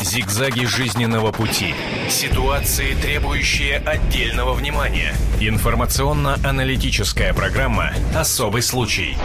Зигзаги жизненного пути. Ситуации, требующие отдельного внимания. Информационно-аналитическая программа «Особый случай».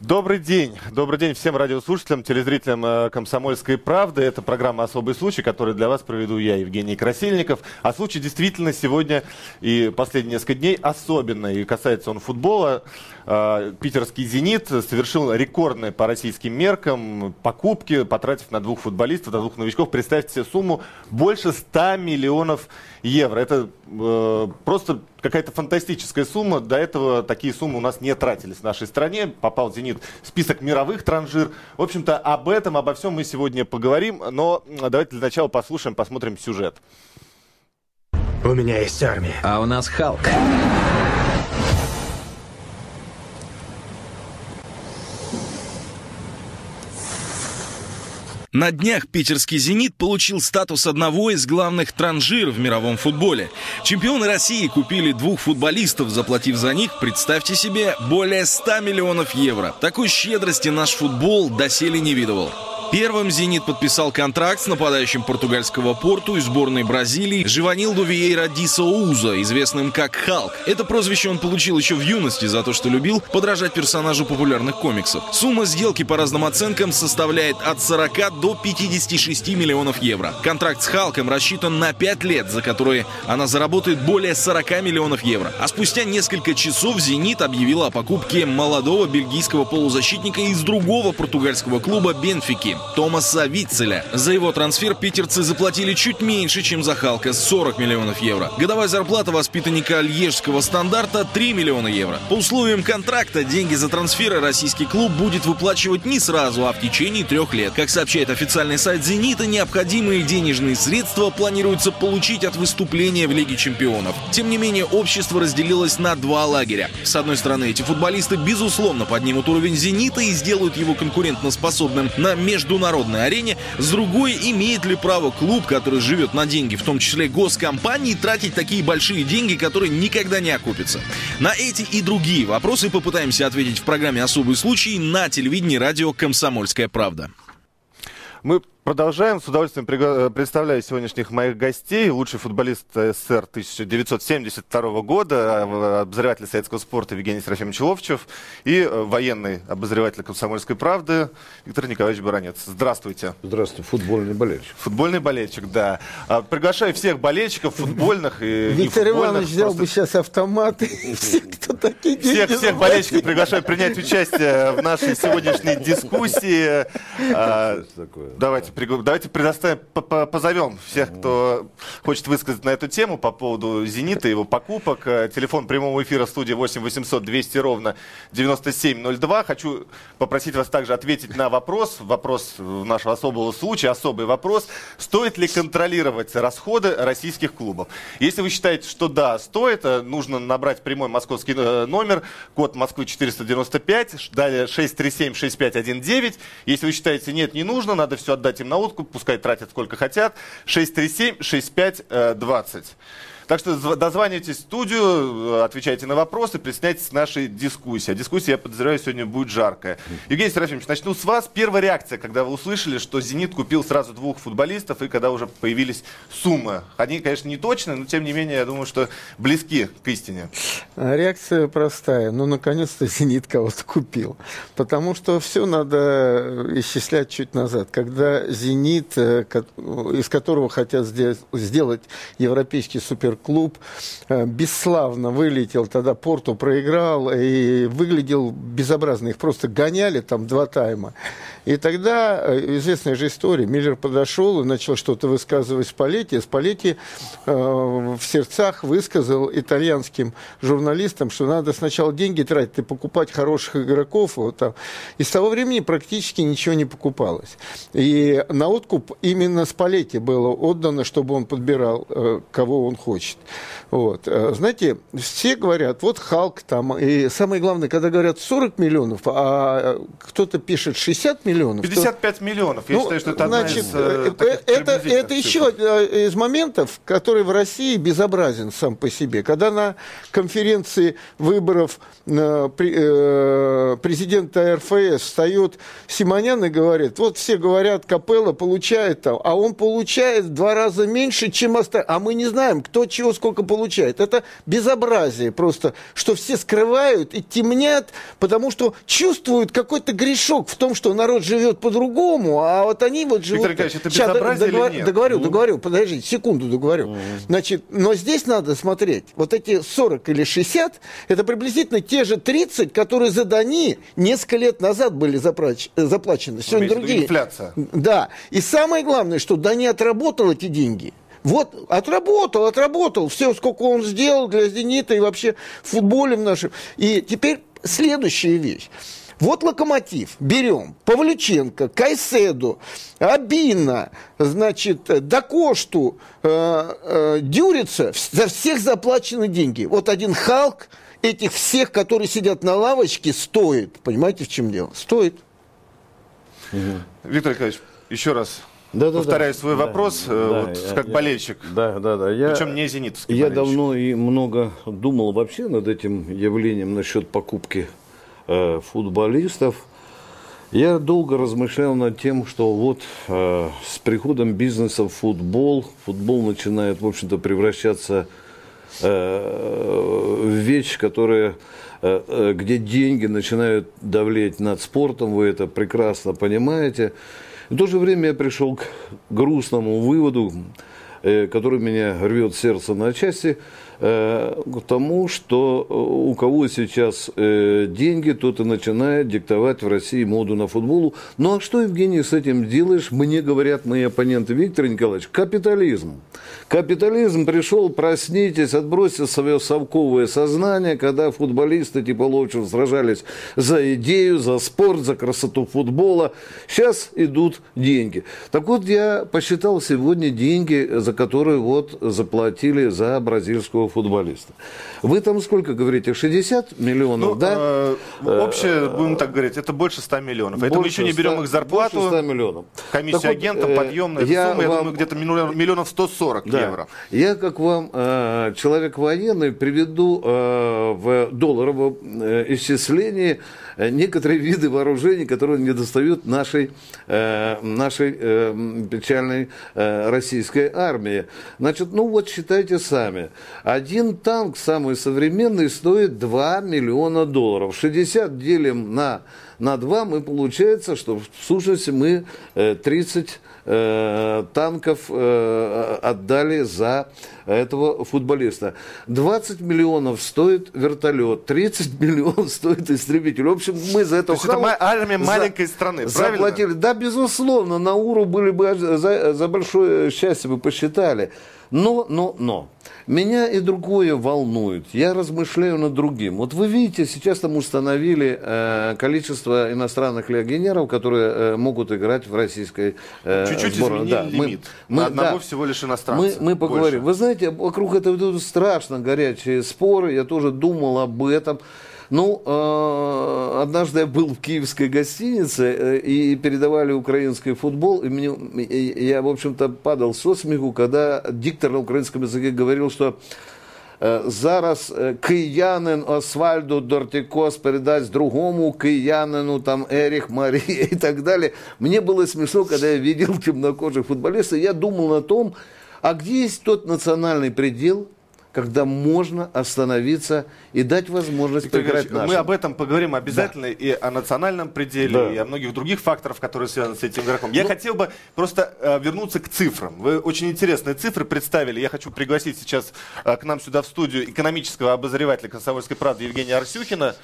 Добрый день. Добрый день всем радиослушателям, телезрителям э, «Комсомольской правды». Это программа «Особый случай», которую для вас проведу я, Евгений Красильников. А случай действительно сегодня и последние несколько дней особенный. И касается он футбола. Э, питерский «Зенит» совершил рекордные по российским меркам покупки, потратив на двух футболистов, на двух новичков. Представьте себе сумму больше 100 миллионов евро. Это э, просто какая-то фантастическая сумма. До этого такие суммы у нас не тратились в нашей стране. Попал «Зенит» в список мировых транжир. В общем-то, об этом, обо всем мы сегодня поговорим. Но давайте для начала послушаем, посмотрим сюжет. У меня есть армия. А у нас Халк. На днях питерский «Зенит» получил статус одного из главных транжир в мировом футболе. Чемпионы России купили двух футболистов, заплатив за них, представьте себе, более 100 миллионов евро. Такой щедрости наш футбол доселе не видывал. Первым «Зенит» подписал контракт с нападающим португальского порту и сборной Бразилии Живанилду Виейра Ди Соуза, известным как Халк. Это прозвище он получил еще в юности за то, что любил подражать персонажу популярных комиксов. Сумма сделки по разным оценкам составляет от 40 до 56 миллионов евро. Контракт с Халком рассчитан на 5 лет, за которые она заработает более 40 миллионов евро. А спустя несколько часов «Зенит» объявила о покупке молодого бельгийского полузащитника из другого португальского клуба Бенфики. Томаса Вицеля. За его трансфер питерцы заплатили чуть меньше, чем за Халка – 40 миллионов евро. Годовая зарплата воспитанника Льежского стандарта – 3 миллиона евро. По условиям контракта деньги за трансферы российский клуб будет выплачивать не сразу, а в течение трех лет. Как сообщает официальный сайт «Зенита», необходимые денежные средства планируется получить от выступления в Лиге чемпионов. Тем не менее, общество разделилось на два лагеря. С одной стороны, эти футболисты безусловно поднимут уровень «Зенита» и сделают его конкурентоспособным на между международной арене, с другой, имеет ли право клуб, который живет на деньги, в том числе госкомпании, тратить такие большие деньги, которые никогда не окупятся? На эти и другие вопросы попытаемся ответить в программе «Особый случай» на телевидении радио «Комсомольская правда». Мы Продолжаем. С удовольствием э, представляю сегодняшних моих гостей. Лучший футболист СССР 1972 года, э, обозреватель советского спорта Евгений Серафимович Ловчев и э, военный обозреватель «Комсомольской правды» Виктор Николаевич Баранец. Здравствуйте. Здравствуйте. Футбольный болельщик. Футбольный болельщик, да. А, приглашаю всех болельщиков, футбольных и Виктор Иванович взял бы сейчас автомат и все, кто такие Всех, всех болельщиков приглашаю принять участие в нашей сегодняшней дискуссии. А, давайте предоставим, позовем всех, кто хочет высказать на эту тему по поводу «Зенита», его покупок. Э, телефон прямого эфира студии 8 800 200 ровно 9702. Хочу попросить вас также ответить на вопрос, вопрос нашего особого случая, особый вопрос. Стоит ли контролировать расходы российских клубов? Если вы считаете, что да, стоит, э, нужно набрать прямой московский э, номер, код Москвы 495, далее 637-6519. Если вы считаете, нет, не нужно, надо все отдать им на утку, пускай тратят сколько хотят. 637-6520. Так что дозванивайтесь в студию, э, отвечайте на вопросы, присоединяйтесь к нашей дискуссии. А дискуссия, я подозреваю, сегодня будет жаркая. Евгений Серафимович, начну с вас. Первая реакция, когда вы услышали, что «Зенит» купил сразу двух футболистов, и когда уже появились суммы. Они, конечно, не точные, но тем не менее, я думаю, что близки к истине. А реакция простая. Ну, наконец-то «Зенит» кого-то купил. Потому что все надо исчислять чуть назад. Когда «Зенит», э, из которого хотят сделать европейский супер клуб э, бесславно вылетел, тогда Порту проиграл и выглядел безобразно. Их просто гоняли там два тайма. И тогда, э, известная же история, Миллер подошел и начал что-то высказывать Спалетти. Спалетти э, в сердцах высказал итальянским журналистам, что надо сначала деньги тратить и покупать хороших игроков. Вот там. И с того времени практически ничего не покупалось. И на откуп именно Спалетти было отдано, чтобы он подбирал, э, кого он хочет. Значит, вот. Э, знаете, все говорят, вот Халк там, и самое главное, когда говорят 40 миллионов, а кто-то пишет 60 миллионов. 55 то... миллионов, я ну, считаю, что это значит, из э, это, это еще из моментов, который в России безобразен сам по себе. Когда на конференции выборов президента РФС встает Симонян и говорит, вот все говорят, Капелла получает там, а он получает в два раза меньше, чем остальные. А мы не знаем, кто чего сколько получает. Это безобразие просто, что все скрывают и темнят, потому что чувствуют какой-то грешок в том, что народ живет по-другому, а вот они вот живут... Виктор Николаевич, это безобразие договор... или нет? Договорю, ну. договорю, подождите, секунду договорю. Mm. Значит, но здесь надо смотреть, вот эти 40 или 60, это приблизительно те же 30, которые за Дани несколько лет назад были заплач... заплачены. Сегодня другие. Инфляция. Да. И самое главное, что Дани отработал эти деньги. Вот отработал, отработал все, сколько он сделал для «Зенита» и вообще в футболе в нашем. И теперь следующая вещь. Вот локомотив, берем Павлюченко, Кайседу, Абина, значит, Дакошту, э, э, Дюрица, за всех заплачены деньги. Вот один Халк этих всех, которые сидят на лавочке, стоит. Понимаете, в чем дело? Стоит. Угу. Виктор Николаевич, еще раз да, да, Повторяю да, свой вопрос, да, э, вот, я, как я, болельщик. Да, да, да. Я, Причем не зенитовский Я болельщик. давно и много думал вообще над этим явлением насчет покупки э, футболистов. Я долго размышлял над тем, что вот э, с приходом бизнеса в футбол, футбол начинает, в общем-то, превращаться э, в вещь, которая э, э, где деньги начинают давлеть над спортом, вы это прекрасно понимаете. В то же время я пришел к грустному выводу, э, который меня рвет сердце на части – к тому, что э, у кого сейчас э, деньги, тот и начинает диктовать в России моду на футболу. Ну а что, Евгений, с этим делаешь? Мне говорят мои оппоненты Виктор Николаевич, капитализм. Капитализм пришел, проснитесь, отбросьте свое совковое сознание, когда футболисты типа Ловчев сражались за идею, за спорт, за красоту футбола. Сейчас идут деньги. Так вот, я посчитал сегодня деньги, за которые вот заплатили за бразильскую российского футболиста. Вы там сколько говорите? 60 миллионов, ну, да? Э, общее, будем так говорить, это больше 100 миллионов. Это мы еще не берем 100, их зарплату. 100 миллионов. Комиссию так вот, подъемная я сумма, вам... я думаю, где-то миллион, миллионов 140 да. евро. Я, как вам, э, человек военный, приведу э, в долларовом э, исчислении Э, некоторые виды вооружений, которые не достают нашей, э, нашей э, печальной российской армии. Значит, ну вот считайте сами. Один танк, самый современный, стоит 2 миллиона долларов. 60 делим на, на 2, мы получается, что в сущности мы 30 э, танков э, отдали за этого футболиста. 20 миллионов стоит вертолет, 30 миллионов стоит истребитель. В общем, мы за это... То есть это армия за, маленькой страны, Заплатили. Да, безусловно, на УРУ были бы за, за большое счастье бы посчитали. Но, но, но. Меня и другое волнует. Я размышляю над другим. Вот вы видите, сейчас там установили э, количество иностранных легионеров, которые э, могут играть в российской э, Чуть-чуть сборной. да, лимит. Мы, на одного да, всего лишь иностранца. Мы, мы поговорим. Больше. Вы знаете, вокруг этого страшно горячие споры. Я тоже думал об этом. Ну, э, однажды я был в киевской гостинице э, и передавали украинский футбол, и мне, я, в общем-то, падал со смеху, когда диктор на украинском языке говорил, что э, зараз киянин Освальду Дортикос передасть другому киянину, там, Эрих Мария и так далее. Мне было смешно, когда я видел темнокожих футболистов, я думал о том, а где есть тот национальный предел, когда можно остановиться и дать возможность Виктор поиграть нашим. Мы об этом поговорим обязательно да. и о национальном пределе, да. и о многих других факторах, которые связаны с этим игроком. Я ну, хотел бы просто э, вернуться к цифрам. Вы очень интересные цифры представили. Я хочу пригласить сейчас э, к нам сюда в студию экономического обозревателя «Комсомольской правды» Евгения Арсюхина.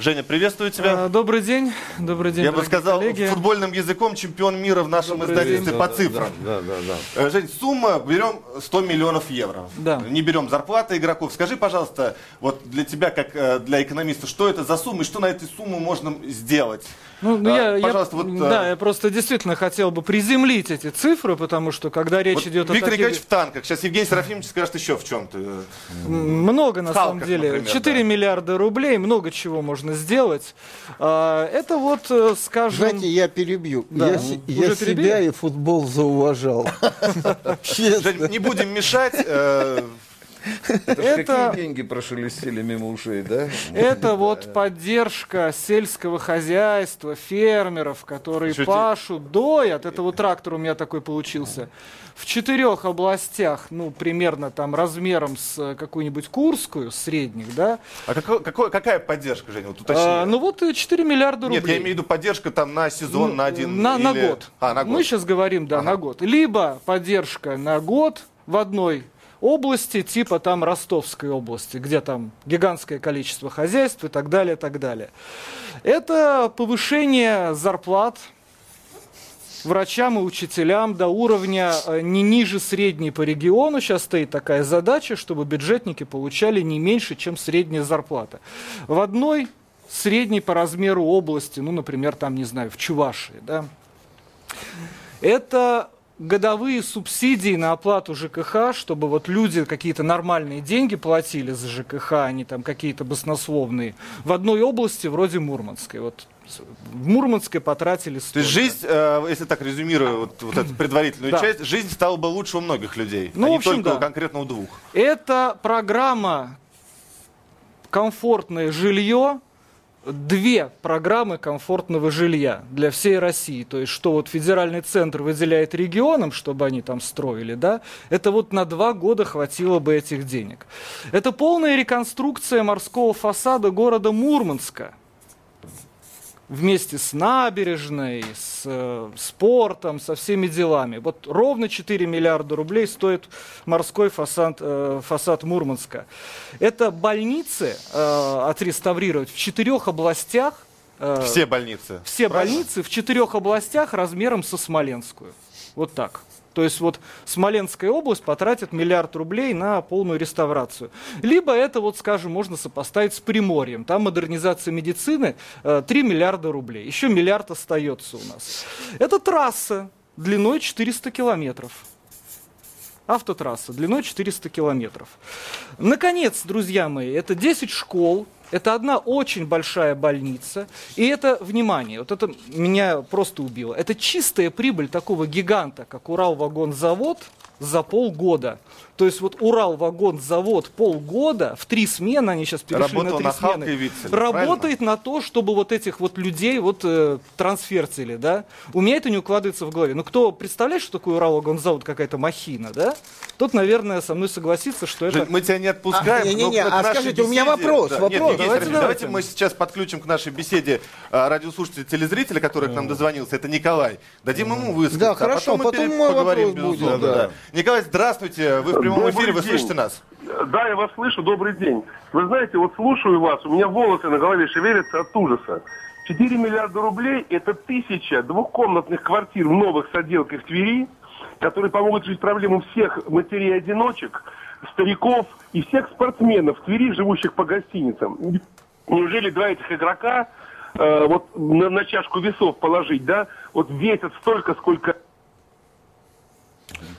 Женя, приветствую тебя. А, Добрый день, добрый день, Я бы сказал, коллеги. футбольным языком чемпион мира в нашем Добрый издательстве день. по цифрам. Да, да, да. Э, Жень, сумма, берем 100 миллионов евро. Да. Не берем зарплаты игроков. Скажи, пожалуйста, вот для тебя, как э, для экономиста, что это за сумма и что на этой сумму можно сделать? Ну, ну, А, я, я- пожалуйста, вот, э, да, я просто действительно хотел бы приземлить эти цифры, потому что когда речь Вот идет Виктор о таких... Николаевич в танках. Сейчас Евгений Серафимович скажет еще в чем-то. Много, на В самом Халках, деле. например, 4 да. миллиарда рублей, много чего можно сделать. А, Это вот, э, скажем... Знаете, я перебью. Да. Я, я себя и футбол зауважал. Не будем мешать. Это, какие деньги прошелестели мимо ушей, да? Это вот поддержка сельского хозяйства, фермеров, которые пашут, доят. Это вот трактор у меня такой получился. В четырех областях, ну, примерно там размером с э, какую-нибудь Курскую, средних, да. А какой- какой- какая поддержка, Женя? Вот уточни. А, ну вот э, 4 миллиарда рублей. Нет, я имею в виду поддержка там на сезон, Ну, на один на, на или- год. А, на год. Мы сейчас говорим, да, Ага. на год. Либо поддержка на год в одной области, типа там Ростовской области, где там гигантское количество хозяйств и так далее, так далее. Это повышение зарплат врачам и учителям до уровня э, не ниже средней по региону. Сейчас стоит такая задача, чтобы бюджетники получали не меньше, чем средняя зарплата. В одной средней по размеру области, ну, например, там, не знаю, в Чувашии, да, это годовые субсидии на оплату ЖКХ, чтобы вот люди какие-то нормальные деньги платили за ЖКХ, а не там какие-то баснословные, в одной области вроде Мурманской. Вот в Мурманской потратили То есть столько. жизнь, э, если так резюмирую вот, вот эту предварительную Да. часть, жизнь стала бы лучше у многих людей, Ну, а в не общем, только да. конкретно у двух. Это программа «Комфортное жилье», две программы комфортного жилья для всей России. То есть, что вот федеральный центр выделяет регионам, чтобы они там строили, да, это вот на два года хватило бы этих денег. Это полная реконструкция морского фасада города Мурманска вместе с набережной, с э, спортом, со всеми делами. Вот ровно 4 миллиарда рублей стоит морской фасад, э, фасад Мурманска. Это больницы э, отреставрировать в четырех областях. э, Все больницы. все Правильно? больницы в четырех областях размером со Смоленскую. Вот так. То есть вот Смоленская область потратит миллиард рублей на полную реставрацию. Либо это, вот скажем, можно сопоставить с Приморьем. Там модернизация медицины э, 3 миллиарда рублей. Еще миллиард остается у нас. Это трасса длиной 400 километров. Автотрасса длиной 400 километров. Наконец, друзья мои, это 10 школ, это одна очень большая больница, и это, внимание, вот это меня просто убило, это чистая прибыль такого гиганта, как Уралвагонзавод за полгода. То есть вот Уралвагонзавод полгода, в три смены, они сейчас перешли Работал на три на смены, Вицеле, работает на то, чтобы вот этих вот людей вот э, трансфертили, да. У меня это не укладывается в голове. Ну кто представляет, что такое Уралвагонзавод, какая-то махина, да? Тот, наверное, со мной согласится, что это... Жень, мы тебя не отпускаем. А, не-не-не, но к а скажите, у меня беседе- вопрос, Да, вопрос. нет, Евгений Давайте, давайте. давайте мы сейчас подключим к нашей беседе а, радиослушателя телезрителя, который к нам дозвонился. Это Николай. Дадим ему высказаться. Да, а хорошо, потом мы потом пере- мой поговорим, вопрос будет, безусловно, да. Николай, здравствуйте. Вы в прямом Добрый эфире, вы день. слышите нас? Да, я вас слышу, добрый день. Вы знаете, вот слушаю вас, у меня волосы на голове шевелятся от ужаса. 4 миллиарда рублей – это тысяча двухкомнатных квартир в новых соделках Твери, которые помогут решить проблему всех матерей-одиночек, стариков и всех спортсменов в Твери, живущих по гостиницам. Неужели два этих игрока э, вот на, на чашку весов положить, да, вот весят столько, сколько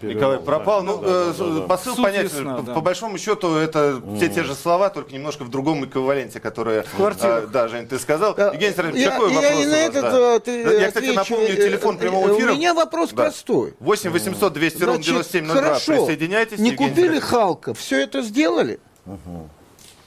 Николай пропал. Ну, посыл Суть понятен. ясна, По- да. По большому счету, это все те же слова, только немножко в другом эквиваленте, которые... э, Да, Жень, ты сказал. Да, Евгений Сергеевич, я- какой я вопрос на этот, да? э, ты- Я, кстати, напомню, Э, телефон э, прямого эфира. У меня вопрос Да. простой. 8 800 200 ровно Значит, 9702. хорошо, Присоединяйтесь. не купили. Халка, все это сделали?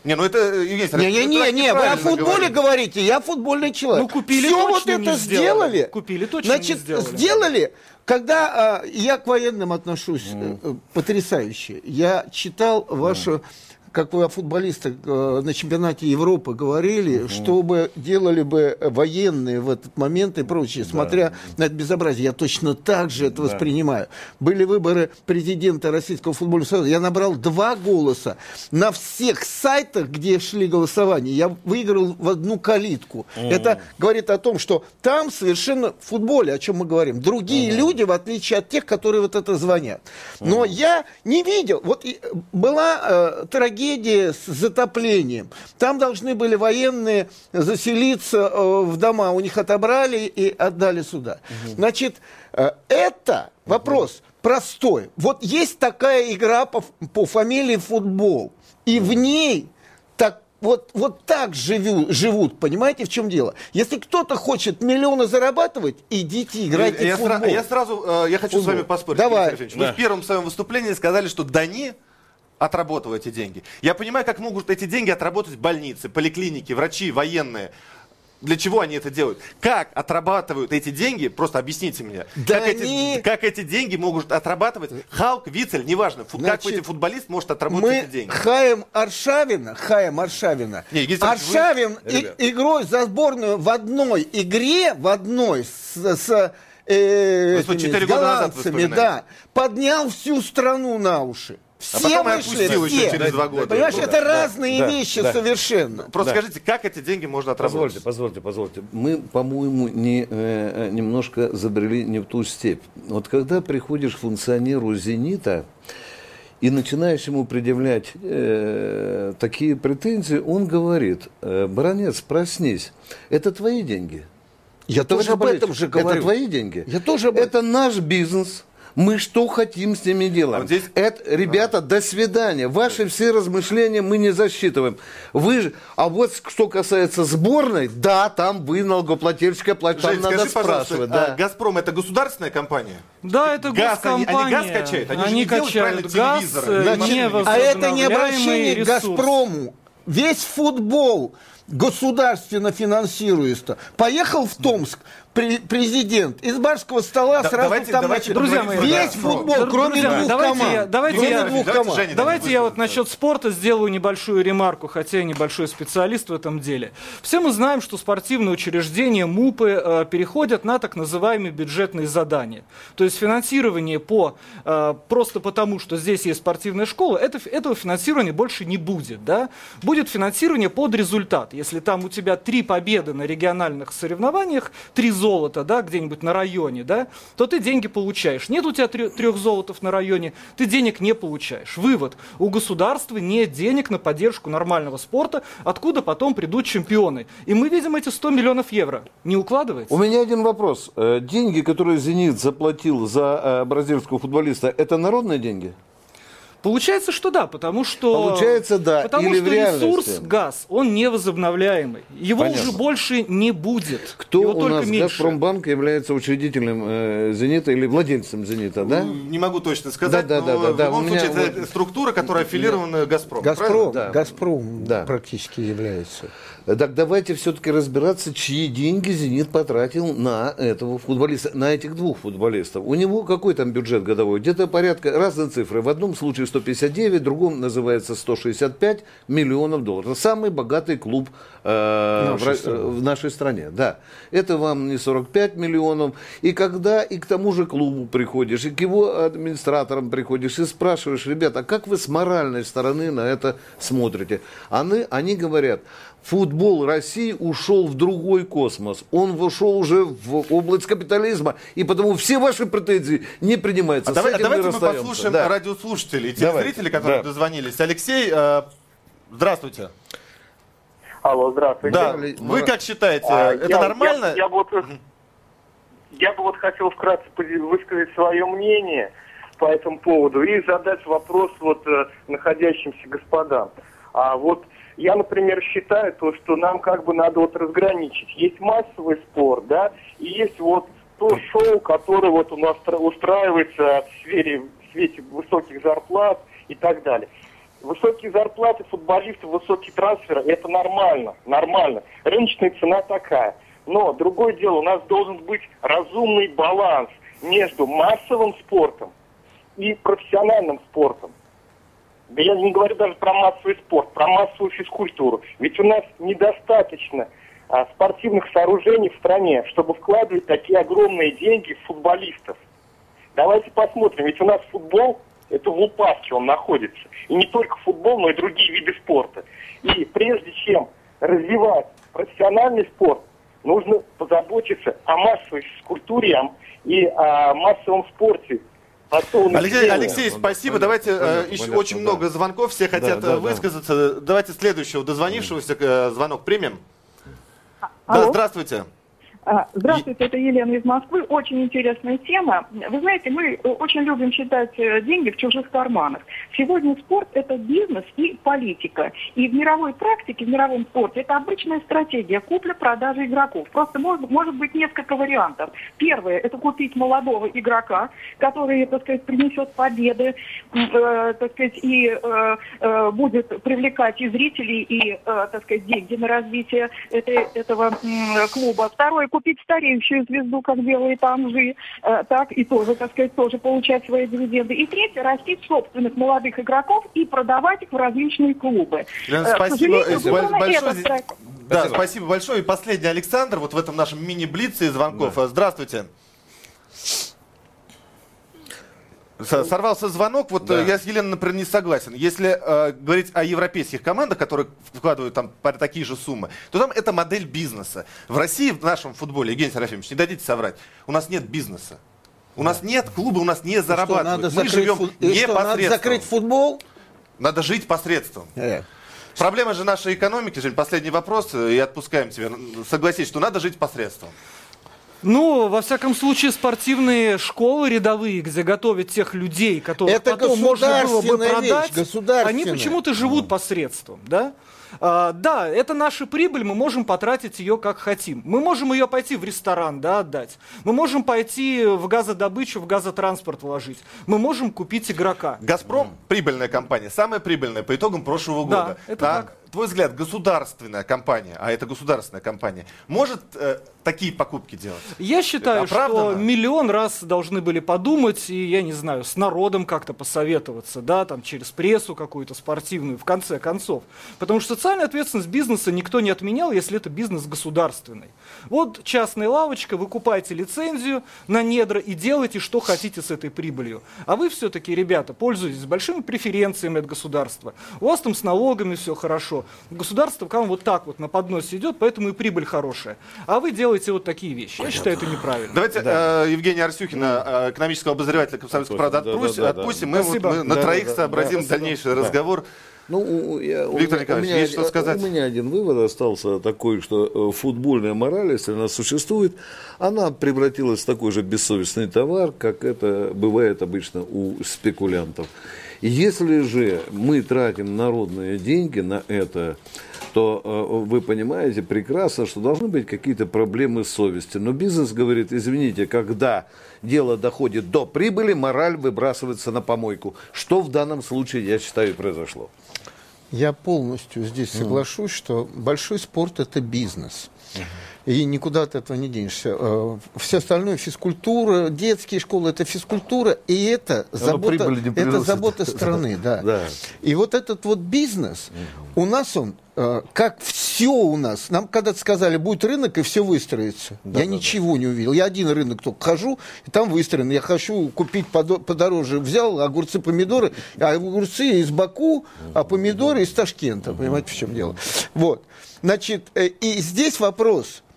Не, ну это, э, Евгений Сергеевич, это Не-не-не, вы о футболе говорите. говорите, я футбольный человек. Ну, купили, Все точно вот не это сделали. сделали. Купили, точно не Значит, сделали. сделали, когда а, я к военным отношусь э, потрясающе. Я читал вашу как вы о футболистах э, на чемпионате Европы говорили, чтобы делали бы военные в этот момент и прочее, смотря на это безобразие. Я точно так же это воспринимаю. Были выборы президента Российского футбольного союза. Я набрал два голоса. На всех сайтах, где шли голосования, я выиграл в одну калитку. Это говорит о том, что там совершенно в футболе, о чем мы говорим, другие люди, в отличие от тех, которые вот это звонят. Но я не видел. Вот и была э, трагедия с затоплением. Там должны были военные заселиться э, в дома. У них отобрали и отдали сюда. Значит, э, это вопрос простой. Вот есть такая игра по, по фамилии футбол. И в ней так вот, вот так живу, живут, понимаете, в чем дело? Если кто-то хочет миллионы зарабатывать, идите играйте я, в футбол. сра- я сразу, э, я хочу с Футбол. вами поспорить. Давай. Алексеевич. Вы в первом своем выступлении сказали, что Дани отработал эти деньги. Я понимаю, как могут эти деньги отработать больницы, поликлиники, врачи, военные. Для чего они это делают? Как отрабатывают эти деньги? Просто объясните мне. Да как, они- эти, как эти деньги могут отрабатывать Халк, Вицель, неважно. Фу- как Значит, эти футболист может отработать Мы эти деньги? хаем Аршавина, хаем Аршавина. Не, Алексеевич, вы- Аршавин и- игрой за сборную в одной игре, в одной с, с, э, этими, с голландцами, да, поднял всю страну на уши. Все потом и вышли, отпустил еще все. через два года. Понимаешь, Да, это да, разные да, вещи да. совершенно. Просто Да. скажите, как эти деньги можно отработать? Позвольте, позвольте, позвольте. Мы, по-моему, не, э, немножко забрели не в ту степь. Вот когда приходишь к функционеру «Зенита», и начинаешь ему предъявлять э, такие претензии, он говорит, э, баронец, проснись, это твои деньги. Я тоже об этом же говорю. Это твои деньги. Я тоже об этом. Это наш бизнес. Мы что хотим с ними делаем? А вот здесь- Это, ребята, до свидания. Ваши все размышления мы не засчитываем. Вы же, а вот что касается сборной, да, там вы налогоплательщика платите, там надо спрашивать. а, да. Газпром это государственная компания? Да, это Газ, они- госкомпания. они газ качают? Они же не делают качают правильно газ, э, Значит, не а А это не обращение к. «Газпрому». Весь футбол государственно финансируется. Поехал в Томск президент из барского стола Да, сразу давайте- там давайте Друзья мои, весь «Газпром». футбол, Друзья кроме мои, двух давайте команд. я- давайте кроме я- двух давайте команд. Женя Давайте я вот насчет спорта сделаю небольшую ремарку, хотя я небольшой специалист в этом деле. Все мы знаем, что спортивные учреждения, МУПы э, переходят на так называемые бюджетные задания. То есть финансирование по, э, просто потому, что здесь есть спортивная школа, это, этого финансирования больше не будет. Да? Будет финансирование под результат. Если там у тебя три победы на региональных соревнованиях, три золота да, где-нибудь на районе, да, то ты деньги получаешь. Нет у тебя трех золотов на районе, ты денег не получаешь. Вывод. У государства нет денег на поддержку нормального спорта, откуда потом придут чемпионы. И мы видим эти 100 миллионов евро. Не укладывается? У меня один вопрос. Э, Деньги, которые «Зенит» заплатил за э, бразильского футболиста, это народные деньги? Получается, что да, потому что... Получается, да. Потому Или что ресурс газ, он невозобновляемый. Его Понятно. уже больше не будет. Кто Его у только нас меньше. «Газпромбанк» является учредителем э, «Зенита» или владельцем «Зенита», да? Не могу точно сказать, Да, да, но да, да, в да, любом у меня случае это вот- структура, которая аффилирована Газпром. «Газпром», Да. «Газпром» Да. практически является. Так давайте все-таки разбираться, чьи деньги «Зенит» потратил на этого футболиста, на этих двух футболистов. У него какой там бюджет годовой? Где-то порядка, разные цифры. В одном случае 159, в другом называется 165 миллионов долларов. Самый богатый клуб э, в, Нашей в нашей стране. Да. Это вам не 45 миллионов. И когда и к тому же клубу приходишь, и к его администраторам приходишь, и спрашиваешь, ребята, а как вы с моральной стороны на это смотрите? Они, они говорят, футбол России ушел в другой космос. Он вошел уже в область капитализма. И потому все ваши претензии не принимаются. А С давай- а давайте мы расстаемся. послушаем Да. радиослушателей и Давайте. телезрителей, которые Да. дозвонились. Алексей, э, здравствуйте. Алло, здравствуйте. Да, вы как считаете, А, это я- нормально? Я, я бы вот, я бы вот хотел вкратце высказать свое мнение по этому поводу и задать вопрос вот э, находящимся господам. А вот я, например, считаю то, что нам как бы надо вот разграничить. Есть массовый спорт, да, и есть вот то шоу, которое вот у нас тра- устраивается в сфере, в свете высоких зарплат и так далее. Высокие зарплаты футболистов, высокие трансферы – это нормально, нормально. Рыночная цена такая. Но другое дело, у нас должен быть разумный баланс между массовым спортом и профессиональным спортом. Да я не говорю даже про массовый спорт, про массовую физкультуру. Ведь у нас недостаточно а, спортивных сооружений в стране, чтобы вкладывать такие огромные деньги в футболистов. Давайте посмотрим, ведь у нас футбол, это в упадке он находится. И не только футбол, но и другие виды спорта. И прежде чем развивать профессиональный спорт, нужно позаботиться о массовой физкультуре и о массовом спорте. Алексей, Алексей, спасибо. Понятно, Давайте э, понятно, еще понятно, очень да. много звонков, все хотят да, да, высказаться. Да. Давайте следующего дозвонившегося э, звонок примем. А, да, здравствуйте. А, здравствуйте, это Елена из Москвы. Очень интересная тема. Вы знаете, мы очень любим считать э, деньги в чужих карманах. Сегодня спорт – это бизнес и политика. И в мировой практике, в мировом спорте, это обычная стратегия купля-продажи игроков. Просто может, может быть несколько вариантов. Первое – это купить молодого игрока, который, так сказать, принесет победы, э, так сказать, и э, э, будет привлекать и зрителей, и, э, так сказать, деньги на развитие этой, этого э, клуба. Второе купить стареющую звезду, как делает Анжи, э, так и тоже, так сказать, тоже получать свои дивиденды. И третье, растить собственных молодых игроков и продавать их в различные клубы. Лена, э, спасибо большое. Да, спасибо. спасибо большое. И последний Александр, вот в этом нашем мини-блице звонков. Да. Здравствуйте. Сорвался звонок. Вот да. я с Еленой, например, не согласен. Если э, говорить о европейских командах, которые вкладывают там такие же суммы, то там это модель бизнеса. В России, в нашем футболе, Евгений Серафимович, не дадите соврать, у нас нет бизнеса. У да. нас нет клуба, у нас не зарабатывают. Что, надо Мы живем фут... непосредственно. Надо закрыть футбол? Надо жить посредством. Э. Проблема же нашей экономики, Жень, последний вопрос, и отпускаем тебя. Согласись, что надо жить посредством. Ну, во всяком случае, спортивные школы рядовые, где готовят тех людей, которых Это потом можно было бы продать, вещь, они почему-то живут посредством, да? А, да, это наша прибыль, мы можем потратить ее как хотим. Мы можем ее пойти в ресторан, да, отдать. Мы можем пойти в газодобычу, в газотранспорт вложить. Мы можем купить игрока. Газпром прибыльная компания, самая прибыльная по итогам прошлого года. Да, это на так. Твой взгляд, государственная компания, а это государственная компания, может э, такие покупки делать? Я считаю, что миллион раз должны были подумать и, я не знаю, с народом как-то посоветоваться, да, там через прессу какую-то спортивную, в конце концов. Потому что социальную ответственность бизнеса никто не отменял, если это бизнес государственный. Вот частная лавочка, вы купаете лицензию на недра и делаете, что хотите с этой прибылью. А вы все-таки, ребята, пользуетесь большими преференциями от государства. У вас там с налогами все хорошо. Государство к вам вот так вот на подносе идет, поэтому и прибыль хорошая. А вы делаете вот такие вещи. Я считаю, это неправильно. Давайте да. э, Евгения Арсюхина, э, экономического обозревателя «Комсомольской правды» отпустим. Да, да, да, отпустим. Мы, вот, мы на троих сообразим дальнейший разговор. Ну, я, Виктор у, Николаевич, у меня, есть что сказать? У меня один вывод остался такой, что э, футбольная мораль, если она существует, она превратилась в такой же бессовестный товар, как это бывает обычно у спекулянтов. Если же мы тратим народные деньги на это, то э, вы понимаете прекрасно, что должны быть какие-то проблемы с совестью. Но бизнес говорит, извините, когда дело доходит до прибыли, мораль выбрасывается на помойку. Что в данном случае, я считаю, произошло. Я полностью здесь соглашусь, что большой спорт это бизнес. И никуда от этого не денешься. Э, все остальное физкультура, детские школы это физкультура, и это забота, это забота страны, да. да. И вот этот вот бизнес, у нас он Э, как все у нас. Нам когда-то сказали, будет рынок, и все выстроится. Да, я да, ничего да. не увидел. Я один рынок только хожу, и там выстроено. Я хочу купить подороже. Взял огурцы, помидоры, а огурцы из Баку, а помидоры из Ташкента. Понимаете, в чем дело? Вот. Значит, э, и здесь вопрос –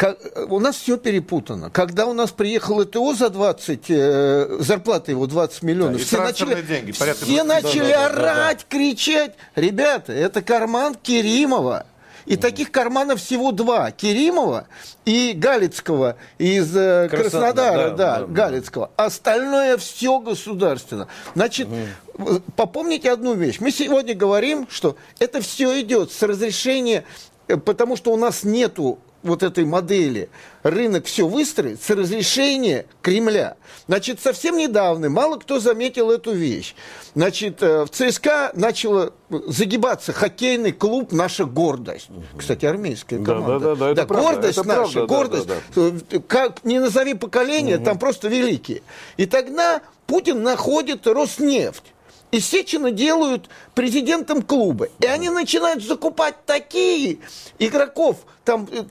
как, у нас все перепутано. Когда у нас приехал ТО за 20, э, зарплата его 20 миллионов, да, все начали, деньги, все начали да, орать, да, да. кричать. Ребята, это карман Керимова. И mm таких карманов всего два. Керимова и Галицкого из э, Краснодара, да, да, да, Галицкого. Остальное все государственно. Значит, mm попомните одну вещь. Мы сегодня говорим, что это все идет с разрешения э, потому что у нас нету вот этой модели рынок все выстроит с разрешения Кремля. Значит, совсем недавно мало кто заметил эту вещь. Значит, э, в ЦСКА начало загибаться хоккейный клуб «Наша гордость». Кстати, армейская команда. Да, да, да, это да гордость это наша, правда, гордость. Да, да, да. Как не назови поколение, угу. там просто великие. И тогда Путин находит Роснефть. Из Сечина делают президентом клуба. И они начинают закупать такие игроков, там э,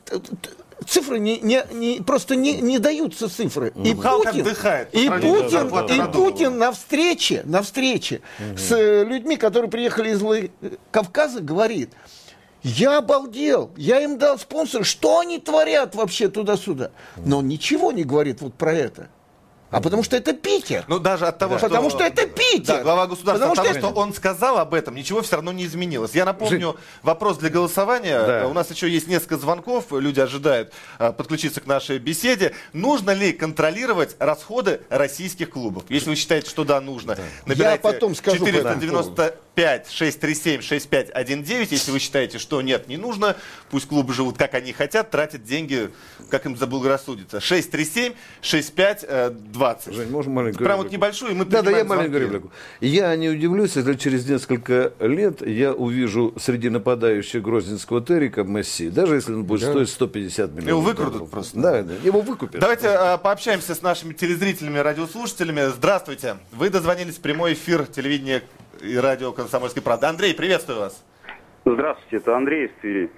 цифры не, не, не- просто не, не даются цифры. И Халк Путин, отдыхает и Путин, и. Путин на встрече, на встрече с э, людьми, которые приехали из Кавказа, говорит, я обалдел, я им дал спонсор, что они творят вообще туда-сюда. Но он ничего не говорит вот про это. А потому что это Питер. Ну, даже от того, Да. что... Потому что это Питер. Да, глава государства, Потому от того, что что, он сказал об этом, ничего все равно не изменилось. Я напомню, вопрос для голосования. Да. У нас еще есть несколько звонков, люди ожидают а, подключиться к нашей беседе. Нужно ли контролировать расходы российских клубов? Если вы считаете, что да, нужно. Набирайте потом скажу по этому 495 637 6519. Если вы считаете, что нет, не нужно, пусть клубы живут как они хотят, тратят деньги, как им заблагорассудится. 637 6520. Жень, можно маленькую Прям вот небольшую, и мы Да, да, я маленькую реплику. Я не удивлюсь, если через несколько лет я увижу среди нападающих грозненского Террика Месси, даже если он будет стоить 150 миллионов. Его долларов. просто. Да, да, его выкупят. Давайте э, пообщаемся с нашими телезрителями радиослушателями. Здравствуйте. Вы дозвонились в прямой эфир телевидения и радио «Комсомольской правды». Андрей, приветствую вас. Здравствуйте, это Андрей из Твери.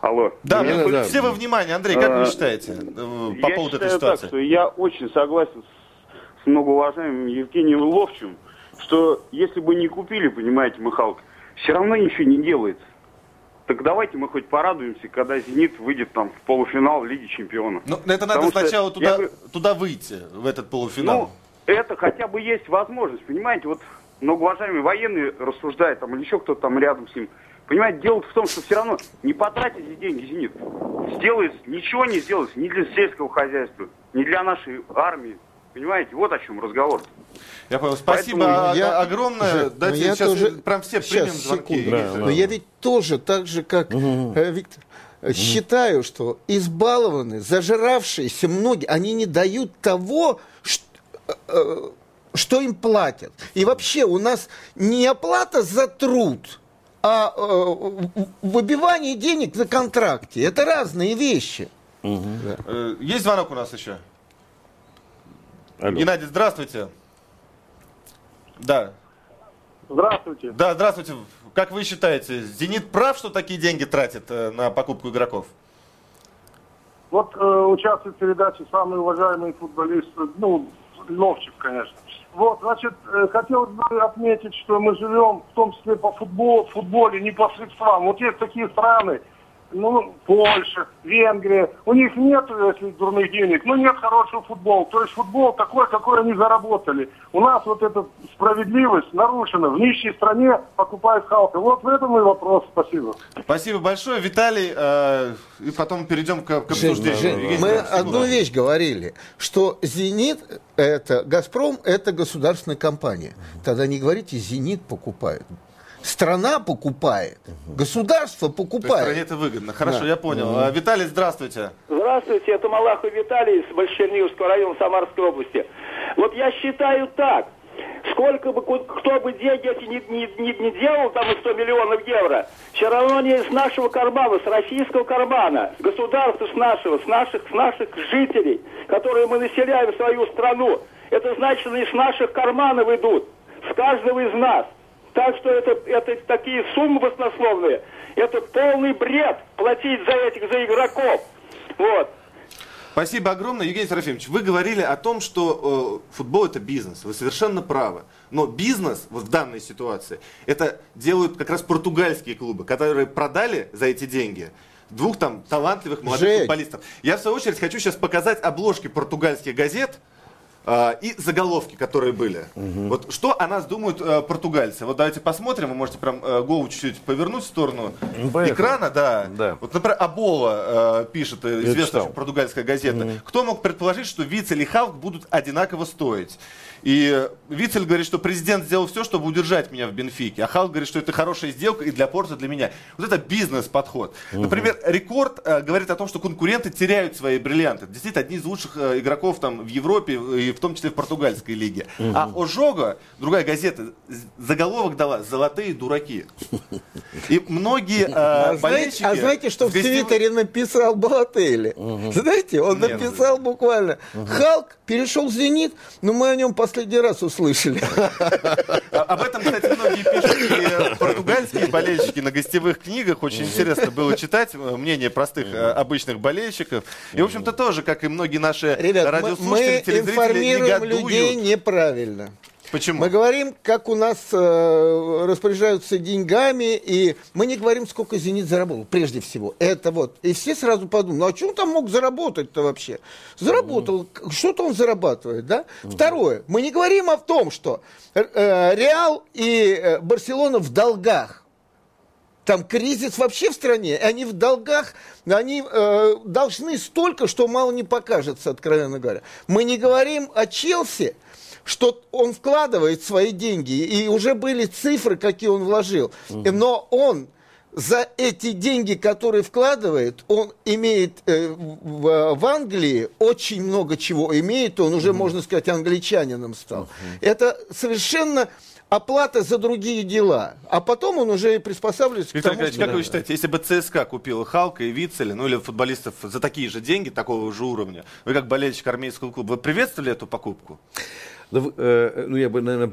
Алло. Да, Да, да. все во внимание. Андрей, как вы А, считаете э, по я поводу этой считаю ситуации? так, что я очень согласен с, с многоуважаемым Евгением Ловчим, что если бы не купили, понимаете, Михалк, все равно ничего не делается. Так давайте мы хоть порадуемся, когда «Зенит» выйдет там в полуфинал Лиги Чемпионов. Ну, это надо Потому сначала я туда, бы- туда выйти, в этот полуфинал. Ну, это хотя бы есть возможность, понимаете, вот многоуважаемый военный рассуждает, там, или еще кто-то там рядом с ним. Понимаете, дело в том, что все равно не потратить эти деньги «Зенит». Сделается, ничего не сделается ни для сельского хозяйства, ни для нашей армии. Понимаете, вот о чем разговор. Я понял. Спасибо Поэтому а- я- огромное. Жень, Дайте но я сейчас тоже- прям все Сейчас, примем звонки. секунду. Евгений Но я ведь тоже так же, как э, Виктор, э, считаю, что избалованные, зажиравшиеся многие, они не дают того, ш- э, что им платят. И вообще у нас не оплата за труд, а э, выбивание денег на контракте. Это разные вещи. Э, Есть звонок у нас еще? Алло. Геннадий, здравствуйте. Да. Здравствуйте. Да, здравствуйте. Как вы считаете, «Зенит» прав, что такие деньги тратит э, на покупку игроков? Вот э, участвует в передаче самый уважаемый футболист, ну, Ловчик, конечно. Вот, значит, э, хотелось бы отметить, что мы живем в том числе по футболу, в футболе, не по средствам. Вот есть такие страны, ну, Польша, Венгрия, у них нет, если дурных денег, но нет хорошего футбола. То есть футбол такой, какой они заработали. У нас вот эта справедливость нарушена. В нищей стране покупают халка. Вот в этом и вопрос. Спасибо. Спасибо большое, Виталий. э, и потом перейдем к, к Жень, обсуждению. Жень, Евгений мы Николаевич, одну вещь говорили, что «Зенит» — это «Газпром» — это государственная компания. Тогда не говорите «Зенит покупает». Страна покупает, государство То есть стране покупает. это выгодно. Хорошо, Да. я понял. А, Виталий, здравствуйте. Здравствуйте, это Малахов Виталий из Большерниговского района Самарской области. Вот я считаю так, сколько бы кто бы деньги эти не, не, не- не делал, там и 100 миллионов евро, все равно не из нашего кармана, с российского кармана, с государства, с нашего, с наших, с наших жителей, которые мы населяем свою страну. Это значит, они с наших карманов идут, с каждого из нас. Так что это, это такие суммы баснословные. Это полный бред платить за этих, за игроков. Вот. Спасибо огромное, Евгений Серафимович. Вы говорили о том, что э, футбол это бизнес. Вы совершенно правы. Но бизнес вот в данной ситуации это делают как раз португальские клубы, которые продали за эти деньги двух там талантливых молодых Жень. футболистов. Я в свою очередь хочу сейчас показать обложки португальских газет. А, и заголовки, которые были. Вот что о нас думают э, португальцы. Вот давайте посмотрим. Вы можете прям э, голову чуть-чуть повернуть в сторону Ну, поехали. экрана, да. Да. Вот, например, Абола э, пишет, э, известная португальская газета. Кто мог предположить, что Вицель и Халк будут одинаково стоить? И э, Вицель говорит, что президент сделал все, чтобы удержать меня в Бенфике. А Халк говорит, что это хорошая сделка и для Порта, и для меня. Вот это бизнес-подход. Например, Рекорд э, говорит о том, что конкуренты теряют свои бриллианты. Действительно, одни из лучших э, игроков там в Европе и в том числе в португальской лиге. А Ожога, другая газета, заголовок дала «Золотые дураки». И многие а, знаете, а знаете, что в Твиттере написал Балатели? Знаете, он написал буквально «Халк перешел в «Зенит», но мы о нем последний раз услышали. А, об этом, кстати, многие пишут. И португальские болельщики на гостевых книгах. Очень интересно было читать э, мнение простых э, обычных болельщиков. И, в общем-то, тоже, как и многие наши Ребят, радиослушатели, мы телезрители, информируем людей неправильно. Почему? Мы говорим, как у нас э, распоряжаются деньгами, и мы не говорим, сколько «Зенит» заработал, прежде всего. Это вот. И все сразу подумают, ну а что он там мог заработать-то вообще? Заработал, что-то он зарабатывает, да? Второе, мы не говорим о том, что э, Реал и э, Барселона в долгах. Там кризис вообще в стране, и они в долгах, они э, должны столько, что мало не покажется, откровенно говоря. Мы не говорим о Челси, что он вкладывает свои деньги, и уже были цифры, какие он вложил. Но он за эти деньги, которые вкладывает, он имеет э, в, в Англии очень много чего имеет, он уже, можно сказать, англичанином стал. Это совершенно оплата за другие дела. А потом он уже приспосабливается Виктор к тому, Николаевич, как вы считаете, если бы ЦСКА купила Халка и Вицеля, ну или футболистов за такие же деньги, такого же уровня, вы как болельщик армейского клуба, вы приветствовали эту покупку? Да вы, э, ну, я бы, наверное,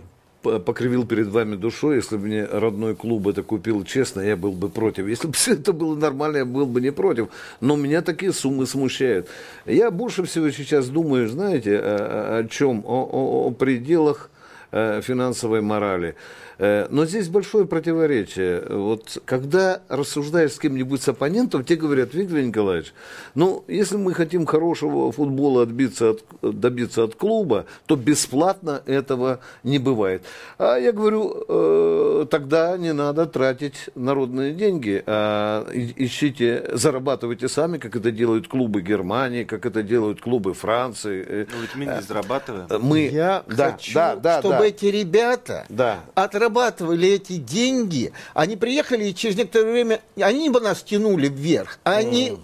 покривил перед вами душой, если бы мне родной клуб это купил честно, я был бы против. Если бы все это было нормально, я был бы не против. Но меня такие суммы смущают. Я больше всего сейчас думаю, знаете, о, о- чем? О, о- о пределах э, финансовой морали. Э, Но здесь большое противоречие. Вот когда рассуждаешь с кем-нибудь с оппонентом, те говорят, Виктор Николаевич, ну, если мы хотим хорошего футбола отбиться от, добиться от клуба, то бесплатно этого не бывает. А я говорю, э, тогда не надо тратить народные деньги, а ищите, зарабатывайте сами, как это делают клубы Германии, как это делают клубы Франции. Э, Ну ведь мы не зарабатываем. Мы, Я да, хочу, да, да, чтобы да. Эти ребята Да. отрабатывали эти деньги. Они приехали, и через некоторое время они бы нас тянули вверх, а они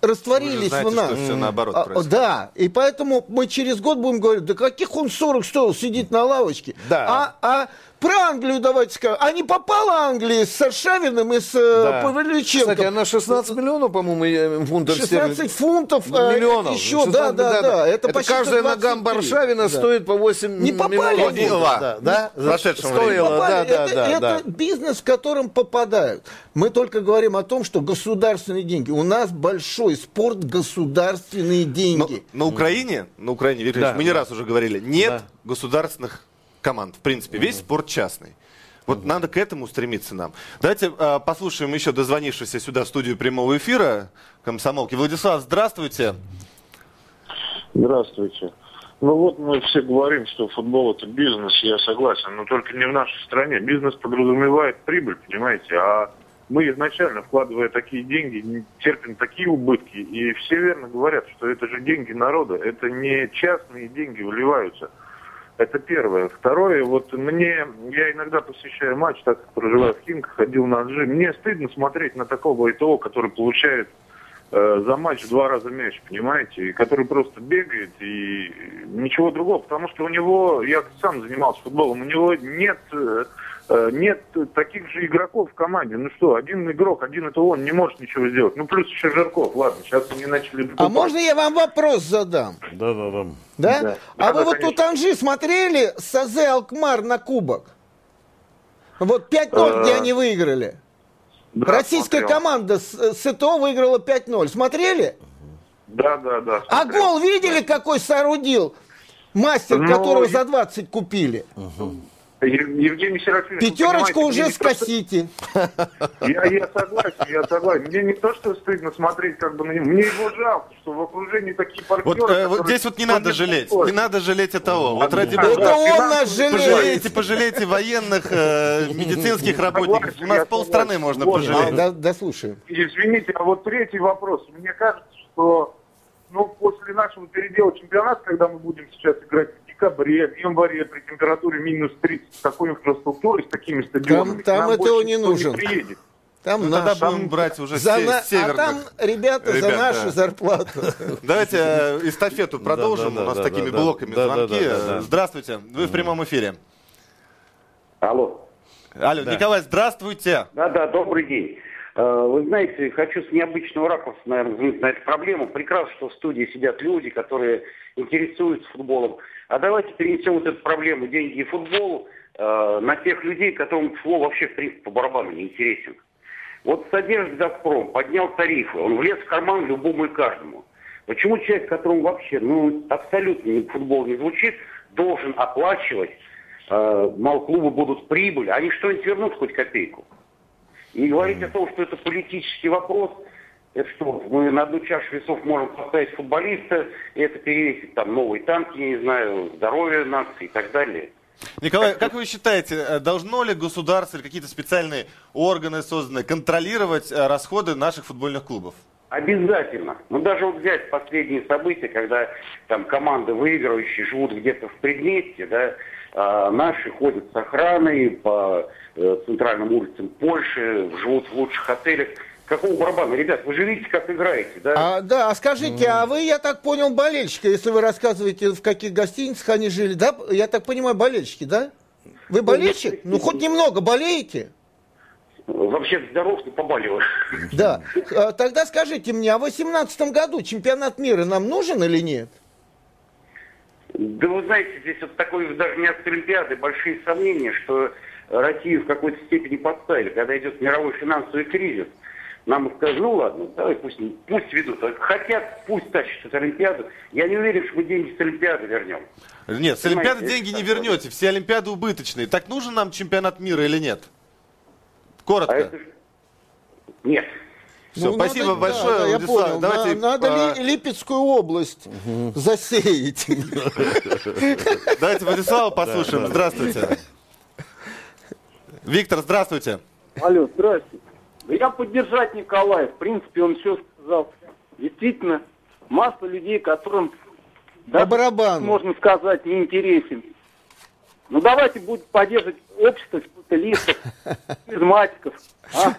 растворились Вы знаете, в нас. что всё наоборот А, происходит. Да, и поэтому мы через год будем говорить, да каких он 40 стоил, сидит на лавочке. Да. А, а про Англию давайте скажем. А не попала Англия с Аршавиным и с э, Да. Павлюченко? Кстати, она 16 миллионов, по-моему, э, фунтов 16 стерлингов. фунтов э, Миллионов. еще, да, 16, да, да, Это, почти каждая 123. нога Баршавина Да. стоит по 8 Не попали миллионов. они. Да, да, времени. Стоило, да, попали. да, это, да, это да. бизнес, в котором попадают. Мы только говорим о том, что государственные деньги. У нас большой спорт государственные Но деньги. на Украине, на Украине, Виктор Да. мы не раз уже говорили, нет Да. государственных команд. В принципе, весь спорт частный. Вот надо к этому стремиться нам. Давайте а, послушаем еще дозвонившегося сюда в студию прямого эфира комсомолки. Владислав, здравствуйте. Здравствуйте. Ну вот мы все говорим, что футбол это бизнес, я согласен, но только не в нашей стране. Бизнес подразумевает прибыль, понимаете, а мы изначально, вкладывая такие деньги, терпим такие убытки. И все верно говорят, что это же деньги народа, это не частные деньги выливаются. Это первое. Второе, вот мне, я иногда посещаю матч, так как проживаю в Химках, ходил на отжим. Мне стыдно смотреть на такого ИТО, который получает э, за матч в два раза мяч, понимаете, и который просто бегает и ничего другого, потому что у него, я сам занимался футболом, у него нет, э, э, нет таких же игроков в команде. Ну что, один игрок, один это он, не может ничего сделать. Ну плюс еще Жирков, ладно, сейчас они начали... А докупать. можно я вам вопрос задам? Да, да, да. Да? Да. А Да, вы да, вот конечно. тут Анжи смотрели Сазе Алкмар на кубок? Вот 5-0, где они выиграли. Да, Российская смотрел. команда с СТО выиграла 5-0. Смотрели? Да, да, да. А смотрел. гол видели, какой соорудил мастер, Ну, которого и- за 20 купили? Ев- Евгений Серафимович, Пятерочку уже скосите. Я, я согласен, я согласен. Мне не то, что стыдно смотреть как бы на него, мне его жалко, что в окружении такие партнеры... Вот, э, вот здесь вот не надо жалеть. Не надо жалеть этого. Вот ради бога. Это он нас жалеет. Пожалейте, пожалейте военных, э, медицинских работников. У нас полстраны можно пожалеть. да, да, слушаем. Извините, а вот третий вопрос. Мне кажется, что ну, после нашего передела чемпионата, когда мы будем сейчас играть декабре, в январе при температуре минус 30, с такой инфраструктурой, с такими стадионами, там к нам ЭТО больше не нужен. приедет. Там Ну, тогда наш. будем брать уже За се- на- А северных там ребята, ребят, за нашу да. зарплату. Давайте э, эстафету продолжим. У нас такими блоками звонки. Здравствуйте. Вы в прямом эфире. Алло. Алло. Николай, здравствуйте. Да-да, добрый день. Э, Вы знаете, хочу с необычного ракурса, наверное, взглянуть на эту проблему. Прекрасно, что в студии сидят люди, которые интересуются футболом. А давайте перенесем вот эту проблему деньги и футбол э, на тех людей, которым футбол вообще, в принципе, по барабану не интересен. Вот содержит «Газпром», поднял тарифы, он влез в карман любому и каждому. Почему человек, которому вообще ну, абсолютно футбол не звучит, должен оплачивать, э, мол, клубы будут прибыль, они что-нибудь вернут хоть копейку? И говорить о том, что это политический вопрос, это что, мы на одну чашу весов можем поставить футболиста, и это перевесить там новые танки, я не знаю, здоровье нации и так далее. Николай, как вы считаете, э, должно ли государство или какие-то специальные органы созданные контролировать э, расходы наших футбольных клубов? Обязательно. Ну, даже вот взять последние события, когда там команды выигрывающие живут где-то в предместе, да, а наши ходят с охраной по э, центральным улицам Польши, живут в лучших отелях. Какого барабана? Ребят, вы же видите, как играете, да? А, да, а скажите, а вы, я так понял, болельщики, если вы рассказываете, в каких гостиницах они жили, да? Я так понимаю, болельщики, да? Вы болельщик? Ну, хоть немного болеете? Вообще здоров, не побаливаю. Да. А, Тогда скажите мне, а в 2018 году чемпионат мира нам нужен или нет? Да вы знаете, здесь вот такой даже не от Олимпиады большие сомнения, что Россию в какой-то степени подставили. Когда идет мировой финансовый кризис, нам сказали, ну ладно, давай пусть, пусть ведут. Хотят, пусть тащат эту Олимпиаду. Я не уверен, что мы деньги с Олимпиады вернем. Нет, с Олимпиады деньги не вернете, все Олимпиады убыточные. Так нужен нам чемпионат мира или нет? Коротко. А это Нет. Все, Ну, спасибо надо- большое, да, да, я Владислав. понял. Давайте, На- надо а, Ли- Липецкую область засеять. Давайте Владислава послушаем. Здравствуйте. Виктор, здравствуйте. Алло, здравствуйте. Да я поддержать Николая. В принципе, он все сказал. Действительно, масса людей, которым По барабану. можно сказать, не интересен. Ну давайте будем поддерживать общество специалистов, харизматиков. А?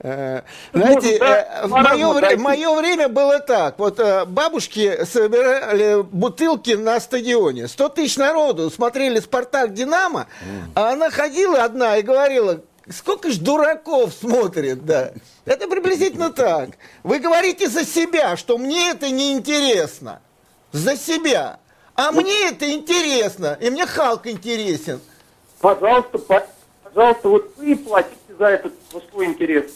Э, Знаете, да, э, в мое, вре- в мое время было так. Вот э, бабушки собирали бутылки на стадионе. 100 тысяч народу смотрели «Спартак» «Динамо», а она ходила одна и говорила, сколько ж дураков смотрит, да. Это приблизительно так. Вы говорите за себя, что мне это не интересно. За себя. А мне это интересно, и мне Халк интересен. Пожалуйста, по- пожалуйста, вот вы платите за этот мужской интерес.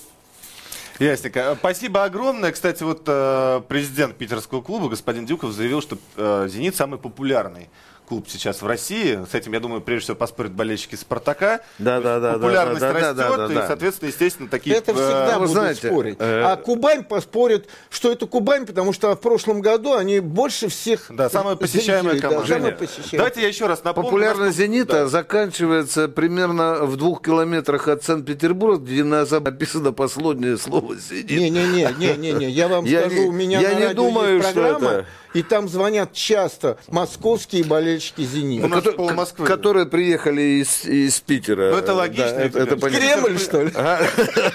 Ясненько. Спасибо огромное. Кстати, вот э, президент питерского клуба, господин Дюков, заявил, что э, «Зенит» самый популярный клуб сейчас в России. С этим, я думаю, прежде всего поспорят болельщики «Спартака». Да, да, да, да, Популярность да, да, растет, да, да, и, да. соответственно, естественно, такие... Это всегда э, вы будут знаете, спорить. э, А Кубань поспорит, что это Кубань, потому что в прошлом году они больше всех... Да, самая посещаемая зрителей, да, команда. самая Женя, посещаемая. Давайте я еще раз напомню. Популярность насколько- «Зенита» заканчивается примерно в двух километрах от Санкт-Петербурга, где на написано последнее слово «Зенит». Не-не-не, не-не-не, я вам Я скажу, не- у меня я на не радио думаю, есть что программа, это- и там звонят часто московские болельщики «Зенита». У нас Кото- пол Москвы. которые приехали из, из Питера. Ну, это логично, Да, это, это. Кремль, что ли? Ага.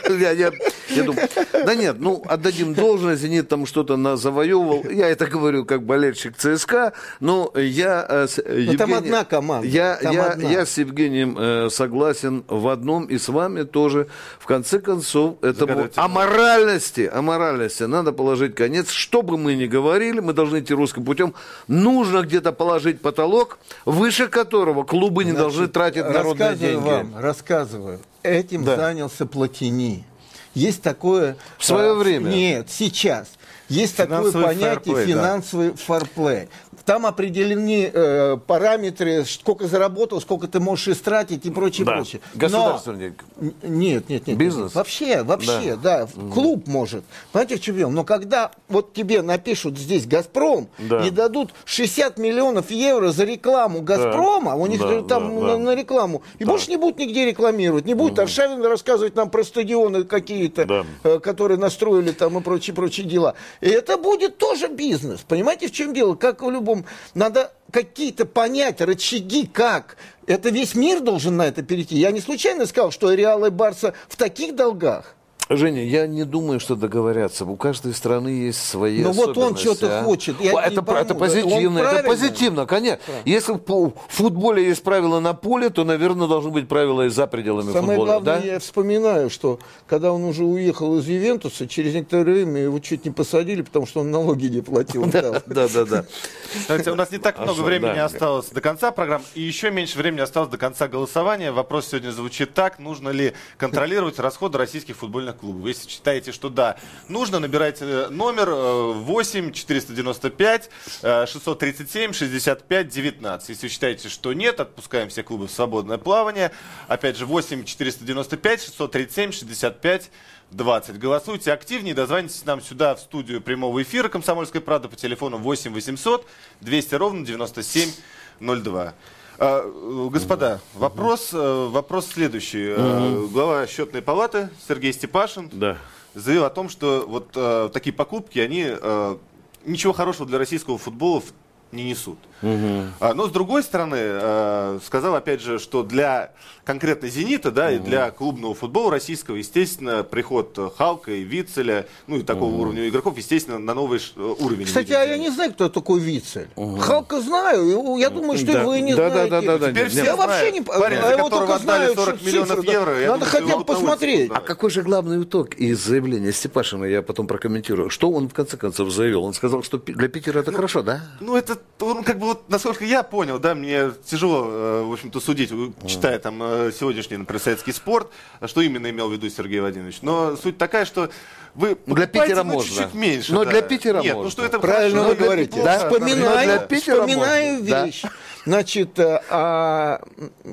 Я, я- я думаю, да нет, ну, отдадим должное, «Зенит» там что-то на- завоевывал. Я это говорю как болельщик ЦСКА, но я... э, с Ну, там одна команда, Я, там я, одна. я с Евгением э, согласен в одном, и с вами тоже. В конце концов, этому Загадывайте. аморальности, аморальности надо положить конец. Что бы мы ни говорили, мы должны идти русским путем. Нужно где-то положить потолок, выше которого клубы не должны тратить народные рассказываю деньги. вам, рассказываю. Этим Да. занялся Платини. Есть такое... В свое а, время? Нет, сейчас. Есть такое Финансовый понятие фэрплей, да. финансовый фарплей. Там определены э, параметры, сколько заработал, сколько ты можешь истратить и прочее, Да. прочее. Но- Государственный денег. Н- Нет, нет, нет. Бизнес? нет. Вообще, вообще, да. Клуб может. Понимаете, в чем дело? Но когда вот тебе напишут здесь «Газпром» Да. и дадут 60 миллионов евро за рекламу «Газпрома», у них Да, там да, на, да. на рекламу, и больше не будут нигде рекламировать, не будет Аршавин рассказывать нам про стадионы какие-то, Да. э, которые настроили там и прочие-прочие дела. И это будет тоже бизнес. Понимаете, в чем дело? Как в любом... Надо какие-то понять рычаги, как. Это весь мир должен на это перейти. Я не случайно сказал, что Реал и Барса в таких долгах. Женя, я не думаю, что договорятся. У каждой страны есть свои Но вот он особенности, что-то а. хочет. Я это, пойму, это позитивно, это правильно? позитивно, конечно. Если в футболе есть правила на поле, то, наверное, должны быть правила и за пределами Самое футбола. главное, да? я вспоминаю, что когда он уже уехал из Ювентуса, через некоторое время его чуть не посадили, потому что он налоги не платил. Да, да, да. У нас не так много времени осталось до конца программы, и еще меньше времени осталось до конца голосования. Вопрос сегодня звучит так. Нужно ли контролировать расходы российских футбольных клубов? Если считаете, что да, нужно, набирайте номер э, 8 495 э, 637 65 19. Если считаете, что нет, отпускаем все клубы в свободное плавание. Опять же, 8 495 637 65 20. Голосуйте активнее, дозвонитесь нам сюда в студию прямого эфира «Комсомольской правды» по телефону 8 800 200 ровно 9702. А, Господа, вопрос, э, вопрос следующий. Э, Глава счетной палаты Сергей Степашин Да. заявил о том, что вот э, такие покупки, они э, ничего хорошего для российского футбола в- не несут. А, Но с другой стороны, э, сказал опять же, что для конкретно «Зенита», да, и для клубного футбола российского, естественно, приход Халка и Вицеля, ну и такого уровня игроков, естественно, на новый э, уровень. Кстати, а я не знаю, кто такой Вицель. Халка знаю, я думаю, что Да. вы не Да, да, знаете. да, да, да. Теперь все я знают. вообще не... Парень, за а его которого только знаю, 40 что миллионов цифры, да. евро, я Надо думаю, хотя бы его посмотреть. А какой же главный итог из заявления Степашина, я потом прокомментирую. Что он в конце концов заявил? Он сказал, что для Питера это хорошо, да? Ну, это, он как бы, вот, насколько я понял, да, мне тяжело, э, в общем-то, судить, читая там э, сегодняшний, например, советский спорт, что именно имел в виду Сергей Владимирович. Но суть такая, что вы Для покупаете, Питера ну, можно. чуть-чуть меньше. Но да. для Питера Нет, ну можно. что это Правильно хорошо, вы говорите. неплохо. Вспоминаю, для Питера вспоминаю да. вещь. Значит, э, а,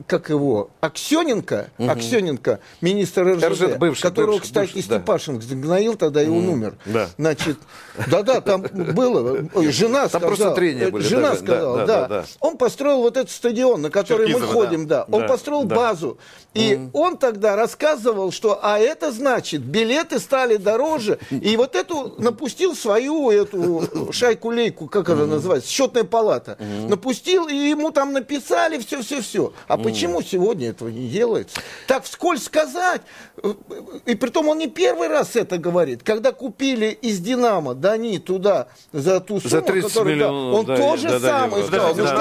как его, Аксененко, Аксененко, министр РЖД, РЖД, бывший, которого, бывший, кстати, бывший, да. Степашин загноил тогда, и он умер. да. Значит, да-да, там было, ой, жена Там сказала, просто трения э, были, жена да, да, сказала, да, да, да, да. он построил вот этот стадион, на который мы Черкизово, ходим, да, он Да, построил да. базу, и он тогда рассказывал, что, а это значит, билеты стали дороже, и вот эту напустил свою эту шайку-лейку, как она называется, счетная палата, напустил, и ему там написали все-все-все. А почему сегодня этого не делается? Так вскользь сказать, э, и притом он не первый раз это говорит, когда купили из Динамо Дани туда за ту сумму, За 30 которую, да, миллионов, он да, тоже да, да, самое да, сказал. Подождите, Ну, у что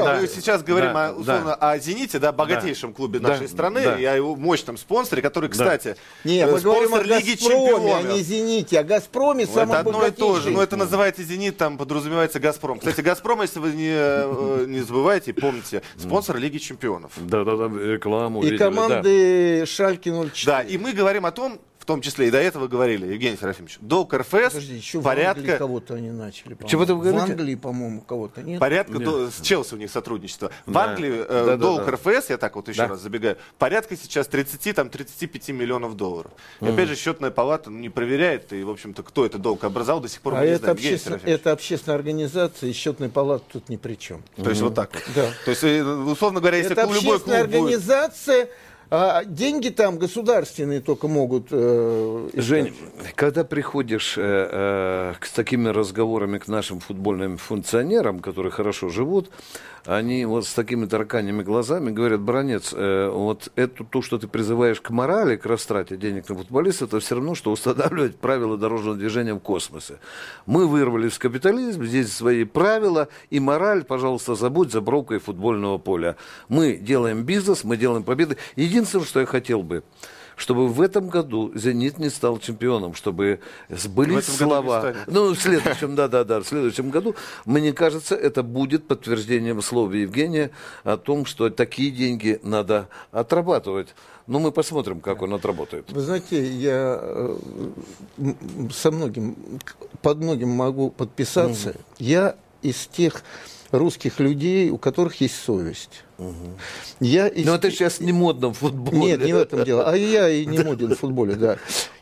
нас- это мы- сейчас говорим Да, о, условно о «Зените», да, богатейшем клубе Да, нашей страны, да. и о его мощном спонсоре, который, кстати, Не, э, мы говорим о спонсор Лиги «Газпроме», а Чемпионов. не «Зените». О «Газпроме» Ну, самом это одно и то же. богатейший. Но это называется «Зенит», там подразумевается «Газпром». Кстати, «Газпром», если вы не, э, не забываете, помните, спонсор Лиги Чемпионов. Да, да, да, рекламу И видели, да. команды «Шальки 04». Да, и мы говорим о том, в том числе и до этого говорили, Евгений Серафимович, долг РФС Подожди, еще в Англии порядка, кого-то они начали. Чего ты В говорите? Англии, по-моему, кого-то нет. порядка Нет. до- с Челси у них сотрудничество. В Да. Англии э, Да, да, долг да. РФС, я так вот еще Да. раз забегаю, порядка сейчас 30, там, 35 миллионов долларов. И опять же, счетная палата ну, не проверяет, и, в общем-то, кто это долг образовал, до сих пор мы А не это, знаем. Евгений обществен- это общественная организация, и счетная палата тут ни при чем. То есть вот так вот. Да. То есть, э, условно говоря, если это клуб- любой общественная клуб будет... а деньги там государственные только могут э. Жень, когда приходишь э, э, с такими разговорами к нашим футбольным функционерам, которые хорошо живут, они вот с такими тараканьими глазами говорят, бронец, э, вот это то, что ты призываешь к морали, к растрате денег на футболиста, это все равно, что устанавливать правила дорожного движения в космосе. Мы вырвались в капитализм, здесь свои правила, и мораль, пожалуйста, забудь за бровкой футбольного поля. Мы делаем бизнес, мы делаем победы. Единственное, что я хотел бы, чтобы в этом году «Зенит» не стал чемпионом, чтобы сбылись В этом году не слова. Ну, в следующем, да-да-да, в следующем году, мне кажется, это будет подтверждением слов Евгения о том, что такие деньги надо отрабатывать. Ну, мы посмотрим, как он отработает. Вы знаете, я э, со многим, под многим могу подписаться. Я из тех русских людей, у которых есть совесть. Я из Но это сейчас не модно в футболе. Нет, не в этом дело. А я и не моден в футболе, да.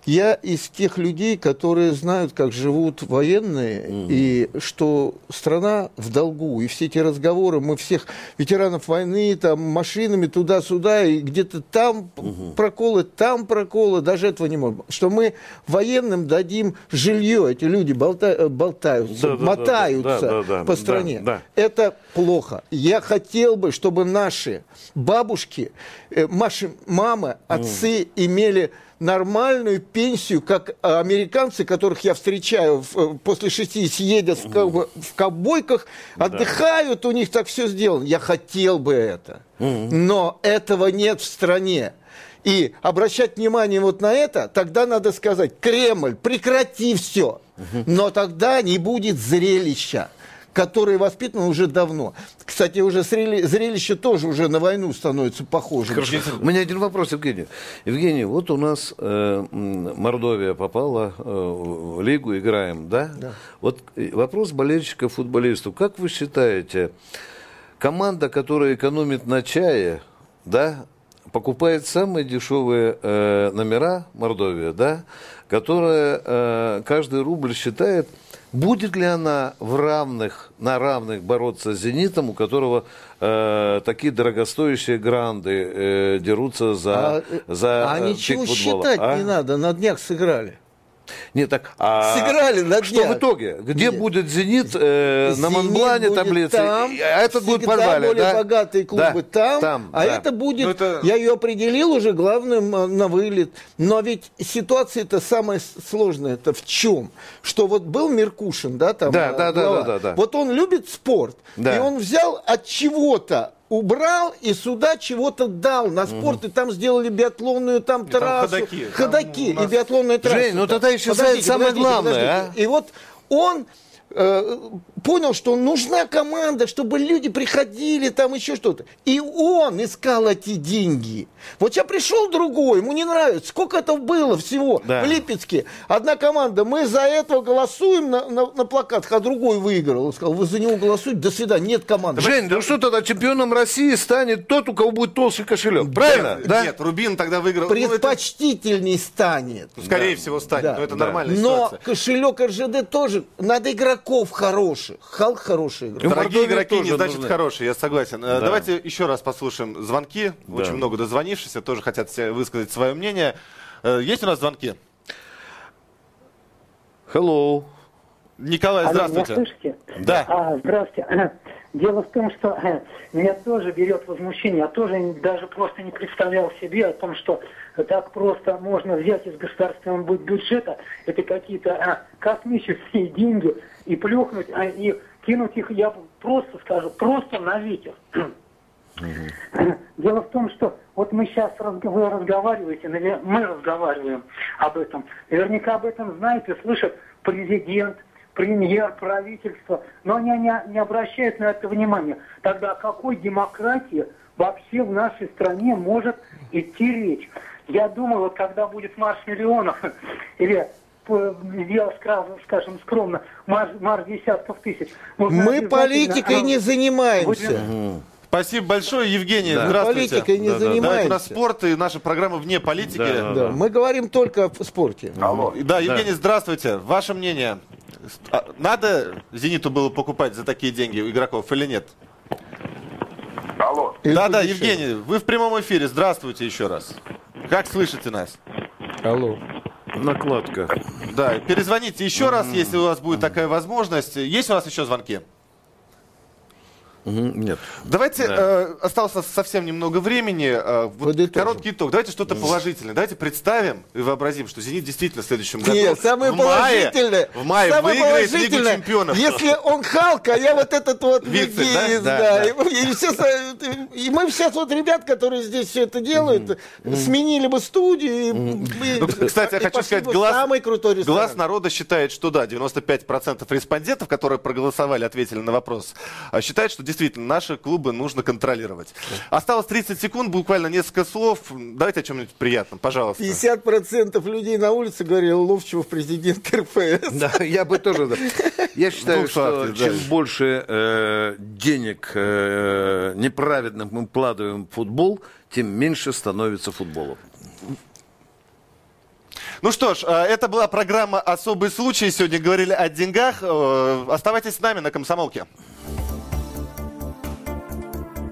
Я из тех людей, которые знают, как живут военные, и что страна в долгу. И все эти разговоры, мы всех ветеранов войны, там, машинами туда-сюда, и где-то там проколы, там проколы, даже этого не можем. Что мы военным дадим жилье, эти люди болта- э, болтаются, Да, да, да, мотаются да, да, да, по да, стране. да. Это плохо. Я хотел бы, чтобы чтобы наши бабушки, э, наши мамы, отцы имели нормальную пенсию, как американцы, которых я встречаю в, э, после 60 едят в, ковбо- в ковбойках, отдыхают, у них так все сделано. Я хотел бы это. Но этого нет в стране. И обращать внимание вот на это, тогда надо сказать, Кремль, прекрати все. Но тогда не будет зрелища которое воспитано уже давно. Кстати, уже зрели- зрелище тоже уже на войну становится похожим. Хорошо. У меня один вопрос, Евгений. Евгений, вот у нас э, Мордовия попала э, в лигу, играем, да? Да. Вот э, вопрос болельщиков, футболистов. Как вы считаете, команда, которая экономит на чае, да, покупает самые дешевые э, номера Мордовия, да, которая э, каждый рубль считает, будет ли она в равных, на равных бороться с «Зенитом», у которого э, такие дорогостоящие гранды э, дерутся за, А, э, за а э, ничего футбола? считать а? не надо, на днях сыграли. Нет, так, а Сыграли на что днях. в итоге? Где Нет. будет «Зенит» э, на Монблане таблицы? Там, а этот будет подвале, более да? богатые клубы Да, там, а да. это будет, Ну, это- я ее определил уже главным э, на вылет. Но ведь ситуация-то самая сложная, это в чем? Что вот был Меркушин, да, там Да, э, да, да, да, да, да. Вот он любит спорт, Да. и он взял от чего-то убрал и сюда чего-то дал на спорт, и там сделали биатлонную там там трассу. ходаки. Ходаки Там нас- и биатлонная трасса. Жень, ну там. тогда исчезает Подождите, самое подождите, главное, подождите. И вот он понял, что нужна команда, чтобы люди приходили, там еще что-то. И он искал эти деньги. Вот сейчас пришел другой, ему не нравится. Сколько это было всего Да. в Липецке? Одна команда, мы за этого голосуем на, на, на плакатах, а другой выиграл. Он сказал, вы за него голосуете, до свидания, нет команды. Жень, ну что тогда чемпионом России станет тот, у кого будет толстый кошелек? Правильно? Нет, Да? Нет, Рубин тогда выиграл. Ну, это, Предпочтительней станет. скорее всего, станет. Да. Но это Да. нормальная Но ситуация. кошелек РЖД тоже. Надо игроков хороших. Халк хороший игрок. Дорогие игроки не значит нужны. хорошие, я согласен. Э, Давайте еще раз послушаем звонки. Очень много дозвонившихся, тоже хотят все высказать свое мнение. Э, Есть у нас звонки? Hello. Николай, Алло, здравствуйте. Слышите? Да. А, здравствуйте. Дело в том, что э, меня тоже берет возмущение. Я тоже даже просто не представлял себе о том, что так просто можно взять из государственного бю- бюджета это какие-то а, космические деньги и плюхнуть, а, и кинуть их, я просто скажу, просто на ветер. Дело в том, что вот мы сейчас разг- вы разговариваете, мы разговариваем об этом. Наверняка об этом знает и слышит президент, премьер, правительство, но они не, не обращают на это внимания. Тогда о какой демократии вообще в нашей стране может идти речь? Я думаю, вот когда будет марш миллионов или я скажу, скажем скромно, марш, марш десятков тысяч. нужно Мы политикой а, не занимаемся. будем- Спасибо большое, Евгений. Да. Здравствуйте. Политикой не Да, да, да. занимаемся. У нас спорт и наша программа вне политики. Да, Да, мы говорим только о спорте. Да, Евгений, здравствуйте. Ваше мнение. А Надо «Зениту» было покупать за такие деньги у игроков или нет? Алло. Да, да. Евгений, вы в прямом эфире. Здравствуйте еще раз. Как слышите нас? Алло. Накладка. Да, перезвоните еще раз, если у вас будет такая возможность. Есть у нас еще звонки? Нет. Давайте, Да. э, осталось совсем немного времени. э, вот Подытожим. короткий итог. Давайте что-то положительное. Давайте представим и вообразим, что «Зенит» действительно в следующем году Нет, самое в мае, положительное. в мае самое выиграет Лигу чемпионов. Если он Халк, а я вот этот вот Виктор, да? да. Да, И, и все и мы сейчас вот ребят, которые здесь все это делают, сменили бы студию. и- и- Ну, кстати, я и хочу пошли сказать, глаз, самый крутой ресторан. глаз народа считает, что да, 95% респондентов, которые проголосовали, ответили на вопрос, а, считают, что действительно наши клубы нужно контролировать. Осталось 30 секунд, буквально несколько слов. Давайте о чем-нибудь приятном, пожалуйста. 50% людей на улице говорили Ловчев президент РФС. Да, я бы тоже... да. Я считаю, что да. чем больше э, денег э, неправедных мы вкладываем в футбол, тем меньше становится футболом. Ну что ж, э, это была программа «Особый случай». Сегодня говорили о деньгах. Э, Оставайтесь с нами на «Комсомолке».